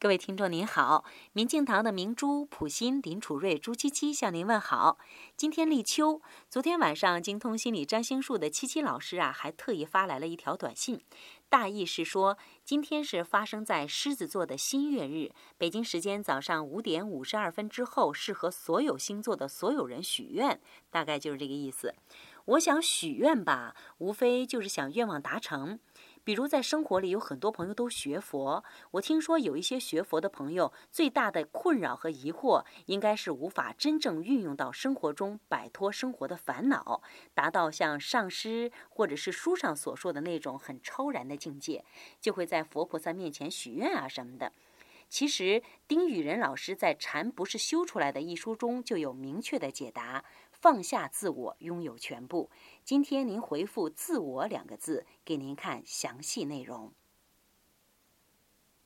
各位听众您好，明镜堂的明珠、普心、林楚瑞、朱七七向您问好。今天立秋，昨天晚上精通心理占星术的七七老师啊，还特意发来了一条短信，大意是说今天是发生在狮子座的新月日，北京时间早上五点五十二分之后，适合所有星座的所有人许愿，大概就是这个意思。我想许愿吧，无非就是想愿望达成。比如在生活里有很多朋友都学佛，我听说有一些学佛的朋友最大的困扰和疑惑，应该是无法真正运用到生活中，摆脱生活的烦恼，达到像上师或者是书上所说的那种很超然的境界，就会在佛菩萨面前许愿啊什么的。其实丁雨仁老师在《禅不是修出来的》一书中就有明确的解答。放下自我，拥有全部。今天您回复“自我”两个字，给您看详细内容。